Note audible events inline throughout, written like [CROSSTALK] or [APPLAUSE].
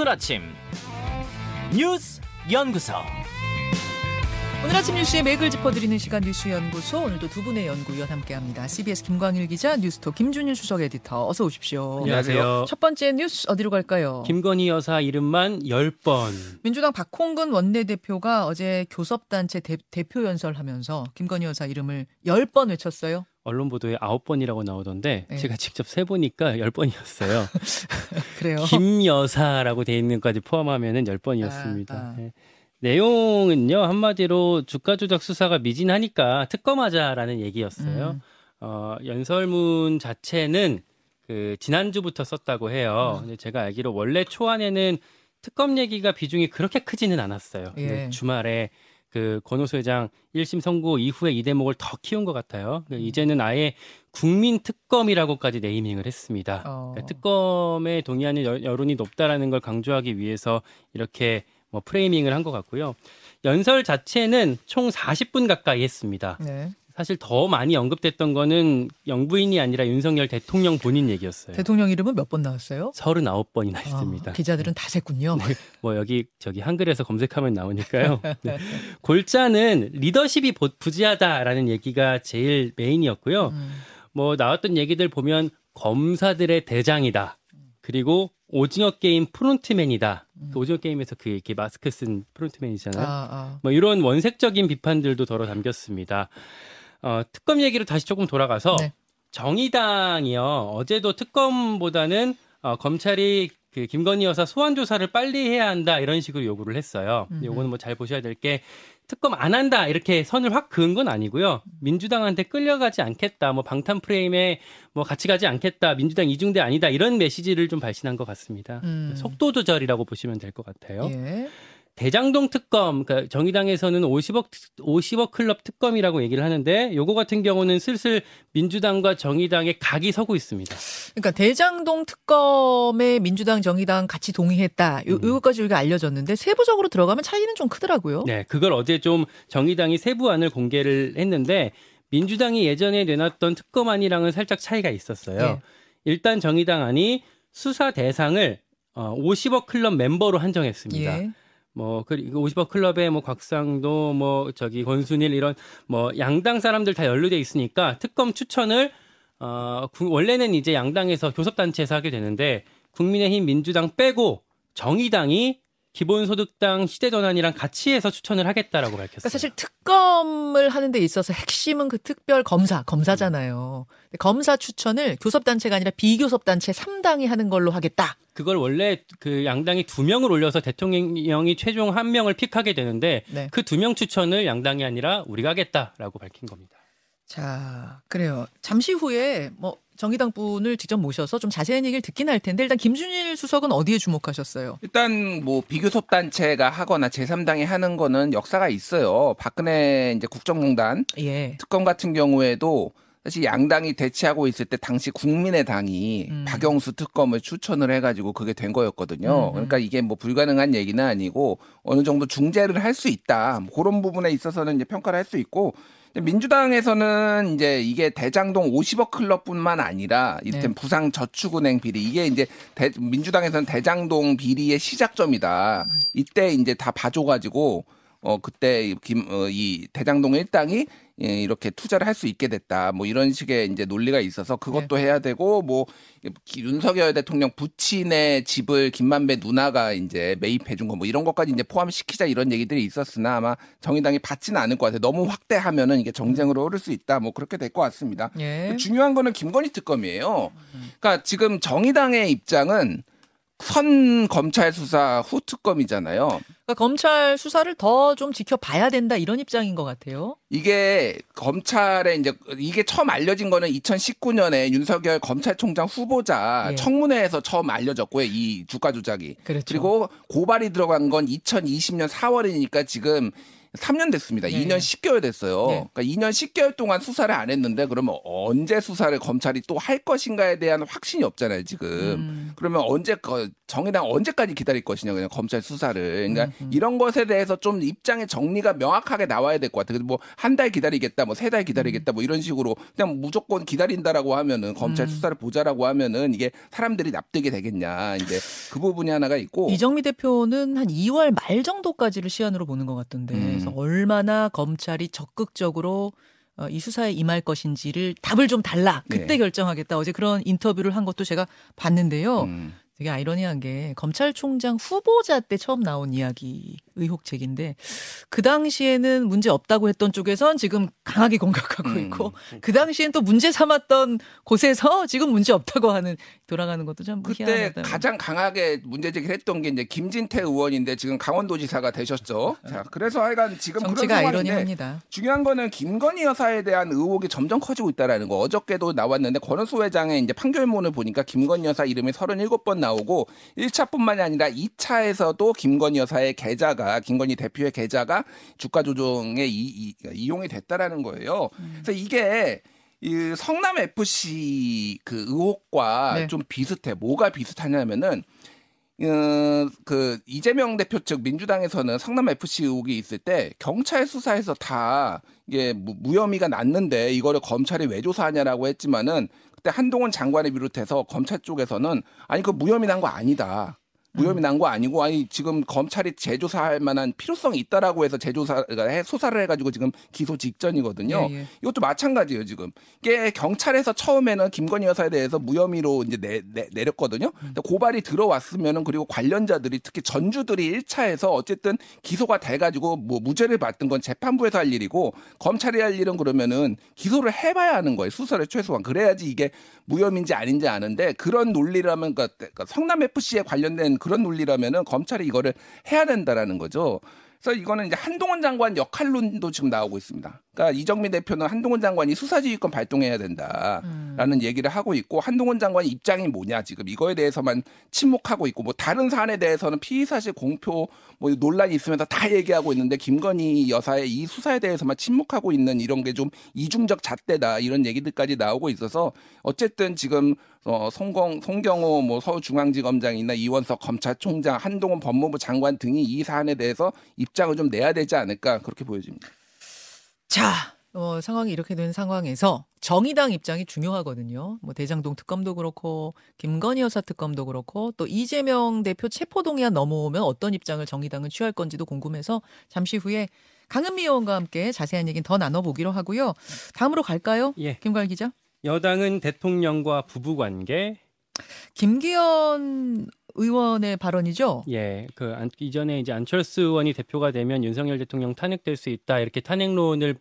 오늘 아침 뉴스 연구소 오늘 아침 뉴스의 맥을 짚어드리는 시간 뉴스연구소 오늘도 두 분의 연구위원 함께합니다. CBS 김광일 기자, 뉴스토 김준일 수석 에디터 어서 오십시오. 안녕하세요. 첫 번째 뉴스 어디로 갈까요? 김건희 여사 이름만 10번. 민주당 박홍근 원내대표가 어제 교섭단체 대, 표 연설하면서 김건희 여사 이름을 10번 외쳤어요. 언론 보도에 9번이라고 나오던데 네. 제가 직접 세보니까 10번이었어요. [LAUGHS] 그래요. 김 여사라고 돼 있는 것까지 포함하면은 10번이었습니다. 아, 아. 내용은요 한마디로 주가 조작 수사가 미진하니까 특검하자라는 얘기였어요. 음. 어, 연설문 자체는 그 지난주부터 썼다고 해요. 음. 근데 제가 알기로 원래 초안에는 특검 얘기가 비중이 그렇게 크지는 않았어요. 예. 주말에 그 권오수 회장 1심 선고 이후에 이 대목을 더 키운 것 같아요. 음. 이제는 아예 국민 특검이라고까지 네이밍을 했습니다. 어. 그러니까 특검에 동의하는 여, 여론이 높다라는 걸 강조하기 위해서 이렇게 뭐 프레이밍을 한 것 같고요. 연설 자체는 총 40분 가까이 했습니다. 네. 사실 더 많이 언급됐던 거는 영부인이 아니라 윤석열 대통령 본인 얘기였어요. 대통령 이름은 몇 번 나왔어요? 39번이나 아, 했습니다. 기자들은 다 셌군요. 뭐 여기 저기 한글에서 검색하면 나오니까요. [LAUGHS] 네. 골자는 리더십이 보- 부지하다라는 얘기가 제일 메인이었고요. 음. 뭐 나왔던 얘기들 보면 검사들의 대장이다. 그리고 오징어 게임 프론트맨이다. 그 오징어 게임에서 그 이렇게 마스크 쓴 프론트맨이잖아요. 아, 아. 뭐 이런 원색적인 비판들도 더러 담겼습니다. 어, 특검 얘기로 다시 조금 돌아가서 네. 정의당이요 어제도 특검보다는 어, 검찰이 그 김건희 여사 소환 조사를 빨리 해야 한다 이런 식으로 요구를 했어요. 음흠. 요거는 뭐 잘 보셔야 될 게 특검 안 한다 이렇게 선을 확 그은 건 아니고요. 민주당한테 끌려가지 않겠다, 뭐 방탄 프레임에 뭐 같이 가지 않겠다, 민주당 이중대 아니다 이런 메시지를 좀 발신한 것 같습니다. 음. 속도 조절이라고 보시면 될 것 같아요. 예. 대장동 특검, 그러니까 정의당에서는 50억 50억 클럽 특검이라고 얘기를 하는데 요거 같은 경우는 슬슬 민주당과 정의당의 각이 서고 있습니다. 그러니까 대장동 특검에 민주당, 정의당 같이 동의했다. 요, 음. 요거까지 우리가 알려졌는데 세부적으로 들어가면 차이는 좀 크더라고요. 네, 그걸 어제 좀 정의당이 세부안을 공개를 했는데 민주당이 예전에 내놨던 특검안이랑은 살짝 차이가 있었어요. 예. 일단 정의당 안이 수사 대상을 어, 50억 클럽 멤버로 한정했습니다. 예. 뭐 그리고 50억 클럽에 뭐 곽상도 뭐 저기 권순일 이런 뭐 양당 사람들 다 연루돼 있으니까 특검 추천을 어 구- 원래는 이제 양당에서 교섭 단체에서 하게 되는데 국민의힘 민주당 빼고 정의당이 기본소득당 시대전환이랑 같이 해서 추천을 하겠다라고 밝혔어요. 그러니까 사실 특검을 하는 데 있어서 핵심은 그 특별 검사, 검사잖아요. 근데 검사 추천을 교섭단체가 아니라 비교섭단체 3당이 하는 걸로 하겠다. 그걸 원래 그 양당이 두 명을 올려서 대통령이 최종 한 명을 픽하게 되는데 네. 그두 명 추천을 양당이 아니라 우리가 하겠다라고 밝힌 겁니다. 자, 그래요. 잠시 후에 뭐 정의당 분을 직접 모셔서 좀 자세한 얘기를 듣긴 할 텐데 일단 김준일 수석은 어디에 주목하셨어요? 일단 뭐 비교섭 단체가 하거나 제3당이 하는 거는 역사가 있어요. 박근혜 이제 국정농단 예. 특검 같은 경우에도 사실 양당이 대치하고 있을 때 당시 국민의당이 음. 박영수 특검을 추천을 해가지고 그게 된 거였거든요. 음. 그러니까 이게 뭐 불가능한 얘기는 아니고 어느 정도 중재를 할 수 있다. 뭐 그런 부분에 있어서는 이제 평가를 할 수 있고 민주당에서는 이제 이게 대장동 50억 클럽뿐만 아니라 이를테면 네. 부상 저축은행 비리 이게 이제 대- 민주당에서는 대장동 비리의 시작점이다. 이때 이제 다 봐줘가지고 어 그때 김이 대장동 일당이 예, 이렇게 투자를 할 수 있게 됐다. 뭐 이런 식의 이제 논리가 있어서 그것도 해야 되고 뭐 기- 윤석열 대통령 부친의 집을 김만배 누나가 이제 매입해 준 거 뭐 이런 것까지 이제 포함시키자 이런 얘기들이 있었으나 아마 정의당이 받지는 않을 것 같아요. 너무 확대하면은 이게 정쟁으로 흐를 수 있다. 뭐 그렇게 될 것 같습니다. 예. 중요한 거는 김건희 특검이에요. 그러니까 지금 정의당의 입장은 선 검찰 수사 후 특검이잖아요. 그러니까 검찰 수사를 더 좀 지켜봐야 된다 이런 입장인 것 같아요. 이게 검찰에 이제 이게 처음 알려진 거는 2019년에 윤석열 검찰총장 후보자 예. 청문회에서 처음 알려졌고요. 이 주가 조작이. 그렇죠. 그리고 고발이 들어간 건 2020년 4월이니까 지금 3년 됐습니다. 네. 2년 10개월 됐어요. 네. 그러니까 2년 10개월 동안 수사를 안 했는데 그러면 언제 수사를 검찰이 또 할 것인가에 대한 확신이 없잖아요, 지금. 음. 그러면 언제 거- 정의당 언제까지 기다릴 것이냐 그냥 검찰 수사를. 그러니까 음, 이런 것에 대해서 좀 입장의 정리가 명확하게 나와야 될 것 같아요. 뭐한 달 기다리겠다, 뭐 세 달 기다리겠다, 뭐 이런 식으로 그냥 무조건 기다린다라고 하면은 검찰 음. 수사를 보자라고 하면은 이게 사람들이 납득이 되겠냐. 이제 그 부분이 하나가 있고. 이정미 대표는 한 2월 말 정도까지를 시한으로 보는 것 같던데 음. 그래서 얼마나 검찰이 적극적으로 어, 이 수사에 임할 것인지를 답을 좀 달라. 그때 네. 결정하겠다. 어제 그런 인터뷰를 한 것도 제가 봤는데요. 음. 되게 아이러니한 게 검찰총장 후보자 때 처음 나온 이야기 의혹책인데 그 당시에는 문제 없다고 했던 쪽에선 지금 강하게 공격하고 음. 있고 그 당시엔 또 문제 삼았던 곳에서 지금 문제 없다고 하는 돌아가는 것도 참 그때 희한하다. 가장 강하게 문제 제기를 했던 게 이제 김진태 의원인데 지금 강원도지사가 되셨죠. 자, 그래서 하여간 지금 정치가 상황인데 아이러니합니다. 중요한 거는 김건희 여사에 대한 의혹이 점점 커지고 있다라는 거. 어저께도 나왔는데 권은수 회장의 이제 판결문을 보니까 김건희 여사 이름이 37번 나오고 1차뿐만이 아니라 2차에서도 김건희 여사의 계좌가 김건희 대표의 계좌가 주가 조정에 이, 이, 용이 됐다라는 거예요. 그래서 이게 이 성남 FC 그 의혹과 네. 좀 비슷해. 뭐가 비슷하냐면은 어, 그 이재명 대표 측 민주당에서는 성남 FC 의혹이 있을 때 경찰 수사에서 다 이게 무- 무혐의가 났는데 이거를 검찰이 왜 조사하냐라고 했지만은 그때 한동훈 장관을 비롯해서 검찰 쪽에서는 아니 그 무혐의 난 거 아니다. 무혐의 난 거 아니고 아니 지금 검찰이 재조사할 만한 필요성이 있다라고 해서 재조사가 해 소사를 해가지고 지금 기소 직전이거든요. 예, 예. 이것도 마찬가지예요 지금. 이게 경찰에서 처음에는 김건희 여사에 대해서 무혐의로 이제 내, 내, 렸거든요 근데 고발이 들어왔으면은 그리고 관련자들이 특히 전주들이 1차에서 어쨌든 기소가 돼가지고 뭐 무죄를 받든 건 재판부에서 할 일이고 검찰이 할 일은 그러면은 기소를 해봐야 하는 거예요 수사를 최소한 그래야지 이게 무혐의인지 아닌지 아는데 그런 논리라면 그러니까 성남 FC에 관련된 그런 논리라면은 검찰이 이거를 해야 된다라는 거죠. 그래서 이거는 이제 한동훈 장관 역할론도 지금 나오고 있습니다. 그러니까 이정민 대표는 한동훈 장관이 수사지휘권 발동해야 된다라는 얘기를 하고 있고 한동훈 장관의 입장이 뭐냐 지금 이거에 대해서만 침묵하고 있고 뭐 다른 사안에 대해서는 피의 사실 공표 뭐 논란이 있으면서 다 얘기하고 있는데 김건희 여사의 이 수사에 대해서만 침묵하고 있는 이런 게 좀 이중적 잣대다 이런 얘기들까지 나오고 있어서 어쨌든 지금 어, 송경, 송경호 뭐 서울중앙지검장이나 이원석 검찰총장, 한동훈 법무부 장관 등이 이 사안에 대해서 입장을 좀 내야 되지 않을까 그렇게 보여집니다. 자, 어, 상황이 이렇게 된 상황에서 정의당 입장이 중요하거든요. 뭐 대장동 특검도 그렇고 김건희 여사 특검도 그렇고 또 이재명 대표 체포동의안 넘어오면 어떤 입장을 정의당은 취할 건지도 궁금해서 잠시 후에 강은미 의원과 함께 자세한 얘기는 더 나눠보기로 하고요. 다음으로 갈까요? 예. 김관 기자. 여당은 대통령과 부부 관계, 김기현 의원의 발언이죠. 예, 그 안- 이전에 이제 안철수 의원이 대표가 되면 윤석열 대통령 탄핵될 수 있다 이렇게 탄핵론을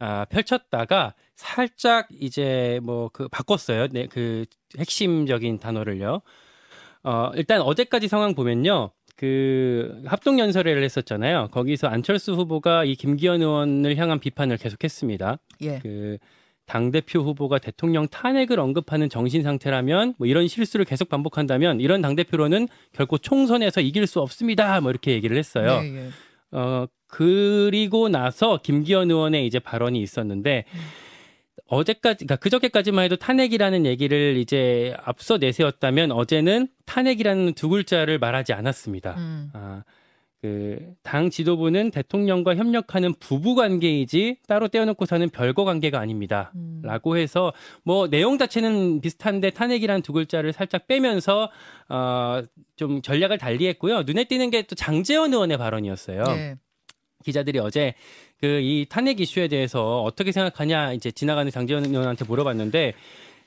아, 펼쳤다가 살짝 이제 뭐 그 바꿨어요. 네, 그 핵심적인 단어를요. 어, 일단 어제까지 상황 보면요. 그 합동 연설회를 했었잖아요. 거기서 안철수 후보가 이 김기현 의원을 향한 비판을 계속했습니다. 예. 그 당대표 후보가 대통령 탄핵을 언급하는 정신 상태라면 뭐 이런 실수를 계속 반복한다면 이런 당대표로는 결코 총선에서 이길 수 없습니다. 뭐 이렇게 얘기를 했어요. 네, 예. 어 그리고 나서 김기현 의원의 이제 발언이 있었는데 어제까지 그러니까 그저께까지만 해도 탄핵이라는 얘기를 이제 앞서 내세웠다면 어제는 탄핵이라는 두 글자를 말하지 않았습니다. 음. 아, 그 당 지도부는 대통령과 협력하는 부부 관계이지 따로 떼어놓고 사는 별거 관계가 아닙니다. 음. 라고 해서 뭐 내용 자체는 비슷한데 탄핵이란 두 글자를 살짝 빼면서 어좀 전략을 달리했고요. 눈에 띄는 게 또 장재원 의원의 발언이었어요. 예. 기자들이 어제 그 이 탄핵 이슈에 대해서 어떻게 생각하냐 이제 지나가는 장재원 의원한테 물어봤는데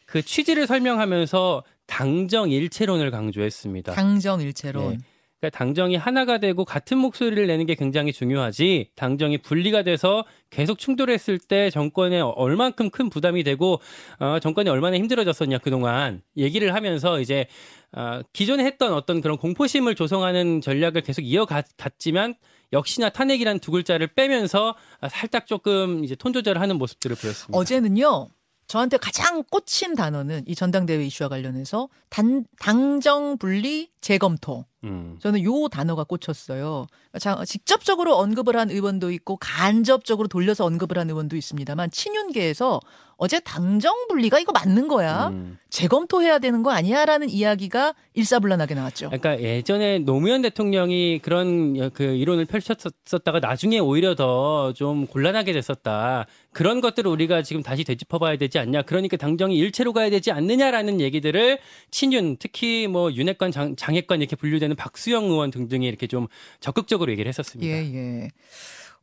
그 취지를 설명하면서 당정 일체론을 강조했습니다. 당정 일체론. 네. 그러니까 당정이 하나가 되고 같은 목소리를 내는 게 굉장히 중요하지 당정이 분리가 돼서 계속 충돌했을 때 정권에 얼만큼 큰 부담이 되고 어, 정권이 얼마나 힘들어졌었냐 그동안 얘기를 하면서 이제 어, 기존에 했던 어떤 그런 공포심을 조성하는 전략을 계속 이어갔지만 역시나 탄핵이란 두 글자를 빼면서 아, 살짝 조금 이제 톤 조절하는 모습들을 보였습니다. 어제는요. 저한테 가장 꽂힌 단어는 이 전당대회 이슈와 관련해서 단, 당정 분리 재검토. 음. 저는 요 단어가 꽂혔어요. 자, 직접적으로 언급을 한 의원도 있고 간접적으로 돌려서 언급을 한 의원도 있습니다만 친윤계에서 어제 당정 분리가 이거 맞는 거야? 음. 재검토해야 되는 거 아니야라는 이야기가 일사불란하게 나왔죠. 그러니까 예전에 노무현 대통령이 그런 그 이론을 펼쳤었다가 나중에 오히려 더 좀 곤란하게 됐었다. 그런 것들을 우리가 지금 다시 되짚어봐야 되지 않냐. 그러니까 당정이 일체로 가야 되지 않느냐라는 얘기들을 친윤 특히 뭐 윤핵관 장, 장핵관 이렇게 분류되는 박수영 의원 등등이 이렇게 좀 적극적으로 얘기를 했었습니다. 예, 예.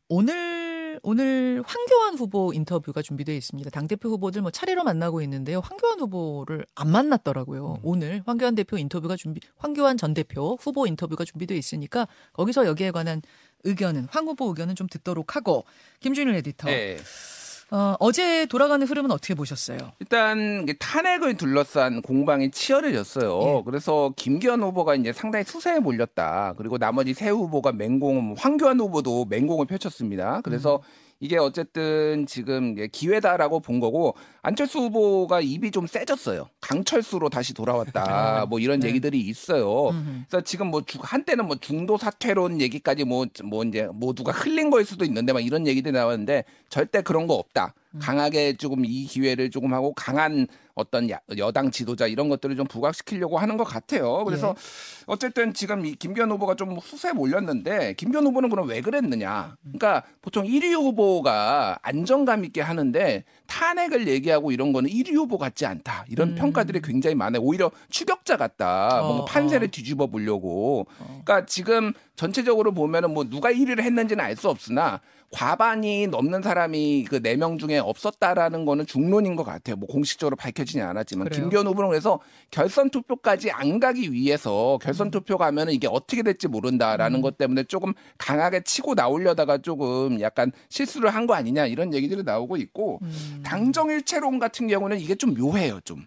오늘 오늘 황교안 후보 인터뷰가 준비되어 있습니다. 당 대표 후보들 뭐 차례로 만나고 있는데요. 황교안 후보를 안 만났더라고요. 오늘 황교안 대표 인터뷰가 준비 황교안 전 대표 후보 인터뷰가 준비되어 있으니까 거기서 여기에 관한 의견은 황 후보 의견은 좀 듣도록 하고 김준일 에디터 예. 어, 어제 돌아가는 흐름은 어떻게 보셨어요? 일단 탄핵을 둘러싼 공방이 치열해졌어요. 예. 그래서 김기현 후보가 이제 상당히 수세에 몰렸다. 그리고 나머지 세 후보가 맹공, 황교안 후보도 맹공을 펼쳤습니다. 그래서 이게 어쨌든 지금 기회다라고 본 거고 안철수 후보가 입이 좀 세졌어요. 강철수로 다시 돌아왔다. [LAUGHS] 뭐 이런 네. 얘기들이 있어요. 음흠. 그래서 지금 뭐 주- 한때는 뭐 중도 사퇴론 얘기까지 뭐뭐 이제 뭐 누가 흘린 거일 수도 있는데 막 이런 얘기들이 나왔는데 절대 그런 거 없다. 음. 강하게 조금 이 기회를 조금 하고 강한 어떤 야- 여당 지도자 이런 것들을 좀 부각시키려고 하는 것 같아요. 그래서 예. 어쨌든 지금 이 김기현 후보가 좀 수세에 몰렸는데 김기현 후보는 그럼 왜 그랬느냐? 그러니까 보통 1위 후보가 안정감 있게 하는데 탄핵을 얘기하고 이런 거는 1위 후보 같지 않다. 이런 음. 평가들이 굉장히 많아요. 오히려 추격자 같다. 어, 뭔가 판세를 어. 뒤집어 보려고. 그러니까 지금 전체적으로 보면은 뭐 누가 1위를 했는지는 알 수 없으나 과반이 넘는 사람이 그 네 명 중에 없었다라는 거는 중론인 것 같아요. 뭐 공식적으로 밝혀지지 않았지만 그래요? 김기현 후보는 그래서 결선 투표까지 안 가기 위해서 결선 투표 가면은 이게 어떻게 될지 모른다라는 음. 것 때문에 조금 강하게 치고 나오려다가 조금 약간 실수를 한 거 아니냐 이런 얘기들이 나오고 있고 음. 당정일체론 같은 경우는 이게 좀 묘해요 좀.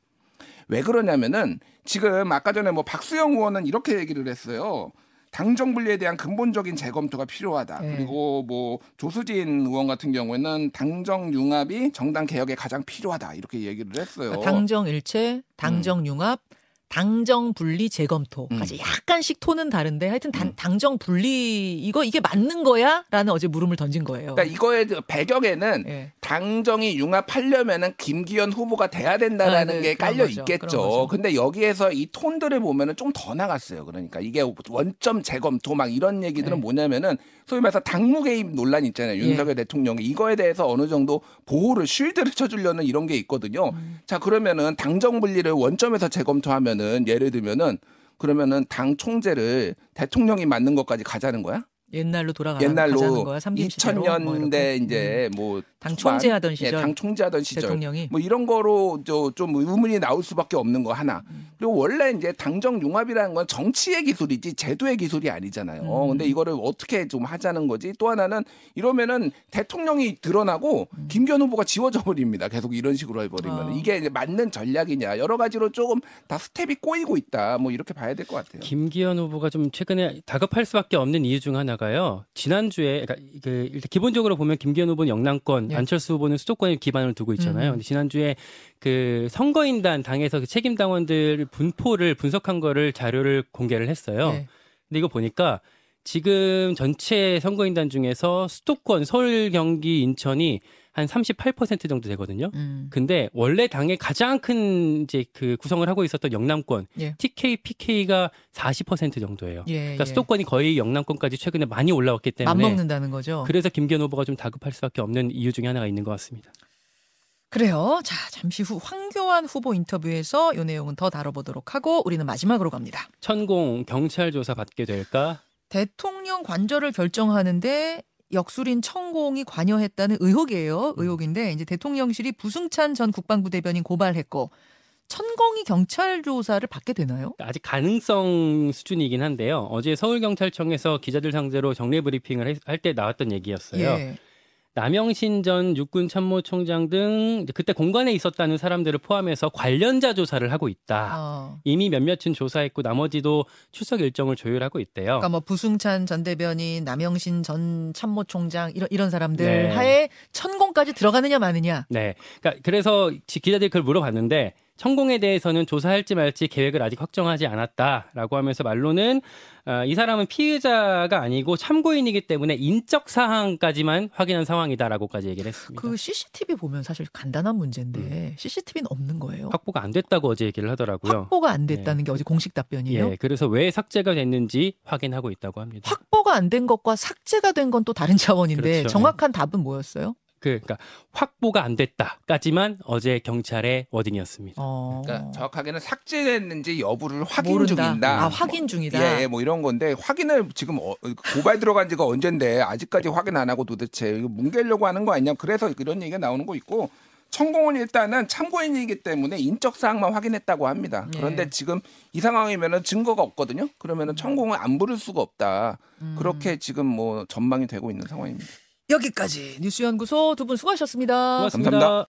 왜 그러냐면은 지금 아까 전에 뭐 박수영 의원은 이렇게 얘기를 했어요. 당정 분리에 대한 근본적인 재검토가 필요하다. 네. 그리고 뭐 조수진 의원 같은 경우에는 당정 융합이 정당 개혁에 가장 필요하다. 이렇게 얘기를 했어요. 그러니까 당정 일체, 당정 융합, 당정 분리 재검토까지 음. 약간씩 톤은 다른데 하여튼 단, 음. 당정 분리 이거 이게 맞는 거야? 라는 어제 물음을 던진 거예요. 그러니까 이거의 그 배경에는 예. 당정이 융합하려면은 김기현 후보가 돼야 된다라는 아, 네, 게 깔려 거죠. 있겠죠. 근데 여기에서 이 톤들을 보면은 좀 더 나갔어요. 그러니까 이게 원점 재검토 막 이런 얘기들은 네. 뭐냐면은 소위 말해서 당무 개입 논란 있잖아요. 예. 윤석열 대통령이 이거에 대해서 어느 정도 보호를 쉴드를 쳐주려는 이런 게 있거든요. 음. 자 그러면은 당정 분리를 원점에서 재검토하면 은 예를 들면은 그러면은 당 총재를 대통령이 맡는 것까지 가자는 거야? 옛날로 돌아가 옛날로 가자는 거야. 삼김 시대로. 뭐 2000년대 이렇게. 이제 뭐 음. 당 초반, 총재하던 예, 시절 당 총재하던 시절 대통령이 뭐 이런 거로 저좀 의문이 나올 수밖에 없는 거 하나. 음. 그리고 원래 이제 당정 융합이라는 건 정치의 기술이지 제도의 기술이 아니잖아요. 음. 근데 이거를 어떻게 좀 하자는 거지? 또 하나는 이러면은 대통령이 드러나고 김기현 후보가 지워져 버립니다. 계속 이런 식으로 해버리면 음. 아. 이게 이제 맞는 전략이냐 여러 가지로 조금 다 스텝이 꼬이고 있다. 뭐 이렇게 봐야 될 것 같아요. 김기현 후보가 좀 최근에 다급할 수밖에 없는 이유 중 하나 가요. 지난주에 그러니까 그 일단 기본적으로 보면 김기현 후보는 영남권, 예. 안철수 후보는 수도권에 기반을 두고 있잖아요. 음. 근데 지난주에 그 선거인단 당에서 그 책임 당원들 분포를 분석한 거를 자료를 공개를 했어요. 네. 근데 이거 보니까 지금 전체 선거인단 중에서 수도권 서울, 경기, 인천이 한 38% 정도 되거든요. 음. 근데 원래 당의 가장 큰 이제 그 구성을 하고 있었던 영남권 예. TK, PK가 40% 정도예요. 예, 그러니까 예. 수도권이 거의 영남권까지 최근에 많이 올라왔기 때문에 맞먹는다는 거죠. 그래서 김기현 후보가 좀 다급할 수밖에 없는 이유 중에 하나가 있는 것 같습니다. 그래요. 자, 잠시 후 황교안 후보 인터뷰에서 이 내용은 더 다뤄보도록 하고 우리는 마지막으로 갑니다. 천공 경찰 조사 받게 될까? 대통령 관절을 결정하는데 역술인 천공이 관여했다는 의혹이에요. 의혹인데 이제 대통령실이 부승찬 전 국방부 대변인 고발했고 천공이 경찰 조사를 받게 되나요? 아직 가능성 수준이긴 한데요. 어제 서울경찰청에서 기자들 상대로 정례 브리핑을 할 때 나왔던 얘기였어요. 예. 남영신 전 육군 참모총장 등 그때 공간에 있었다는 사람들을 포함해서 관련자 조사를 하고 있다. 어. 이미 몇몇은 조사했고 나머지도 출석 일정을 조율하고 있대요. 그러니까 뭐 부승찬 전 대변인, 남영신 전 참모총장 이런 이런 사람들 네. 하에 천공까지 들어가느냐 마느냐. 네. 그러니까 그래서 지- 기자들이 그걸 물어봤는데 천공에 대해서는 조사할지 말지 계획을 아직 확정하지 않았다라고 하면서 말로는 어, 이 사람은 피해자가 아니고 참고인이기 때문에 인적 사항까지만 확인한 상황이다라고까지 얘기를 했습니다. 그 CCTV 보면 사실 간단한 문제인데 CCTV는 없는 거예요. 확보가 안 됐다고 어제 얘기를 하더라고요. 확보가 안 됐다는 게 어제 공식 답변이에요. 예, 그래서 왜 삭제가 됐는지 확인하고 있다고 합니다. 확보가 안 된 것과 삭제가 된 건 또 다른 차원인데 그렇죠. 정확한 답은 뭐였어요? 그, 그러니까 확보가 안 됐다까지만 어제 경찰의 워딩이었습니다. 어. 그러니까 정확하게는 삭제됐는지 여부를 확인 모른다. 중이다. 아, 확인 중이다. 예, 뭐 이런 건데 확인을 지금 어, 고발 들어간 지가 언젠데 아직까지 확인 안 하고 도대체 이거 뭉개려고 하는 거 아니냐. 그래서 이런 얘기가 나오는 거 있고 천공은 일단은 참고인이기 때문에 인적 사항만 확인했다고 합니다. 예. 그런데 지금 이 상황이면은 증거가 없거든요. 그러면은 천공은 안 부를 수가 없다. 음. 그렇게 지금 뭐 전망이 되고 있는 상황입니다. 여기까지 뉴스연구소 두 분 수고하셨습니다. 고맙습니다. 감사합니다.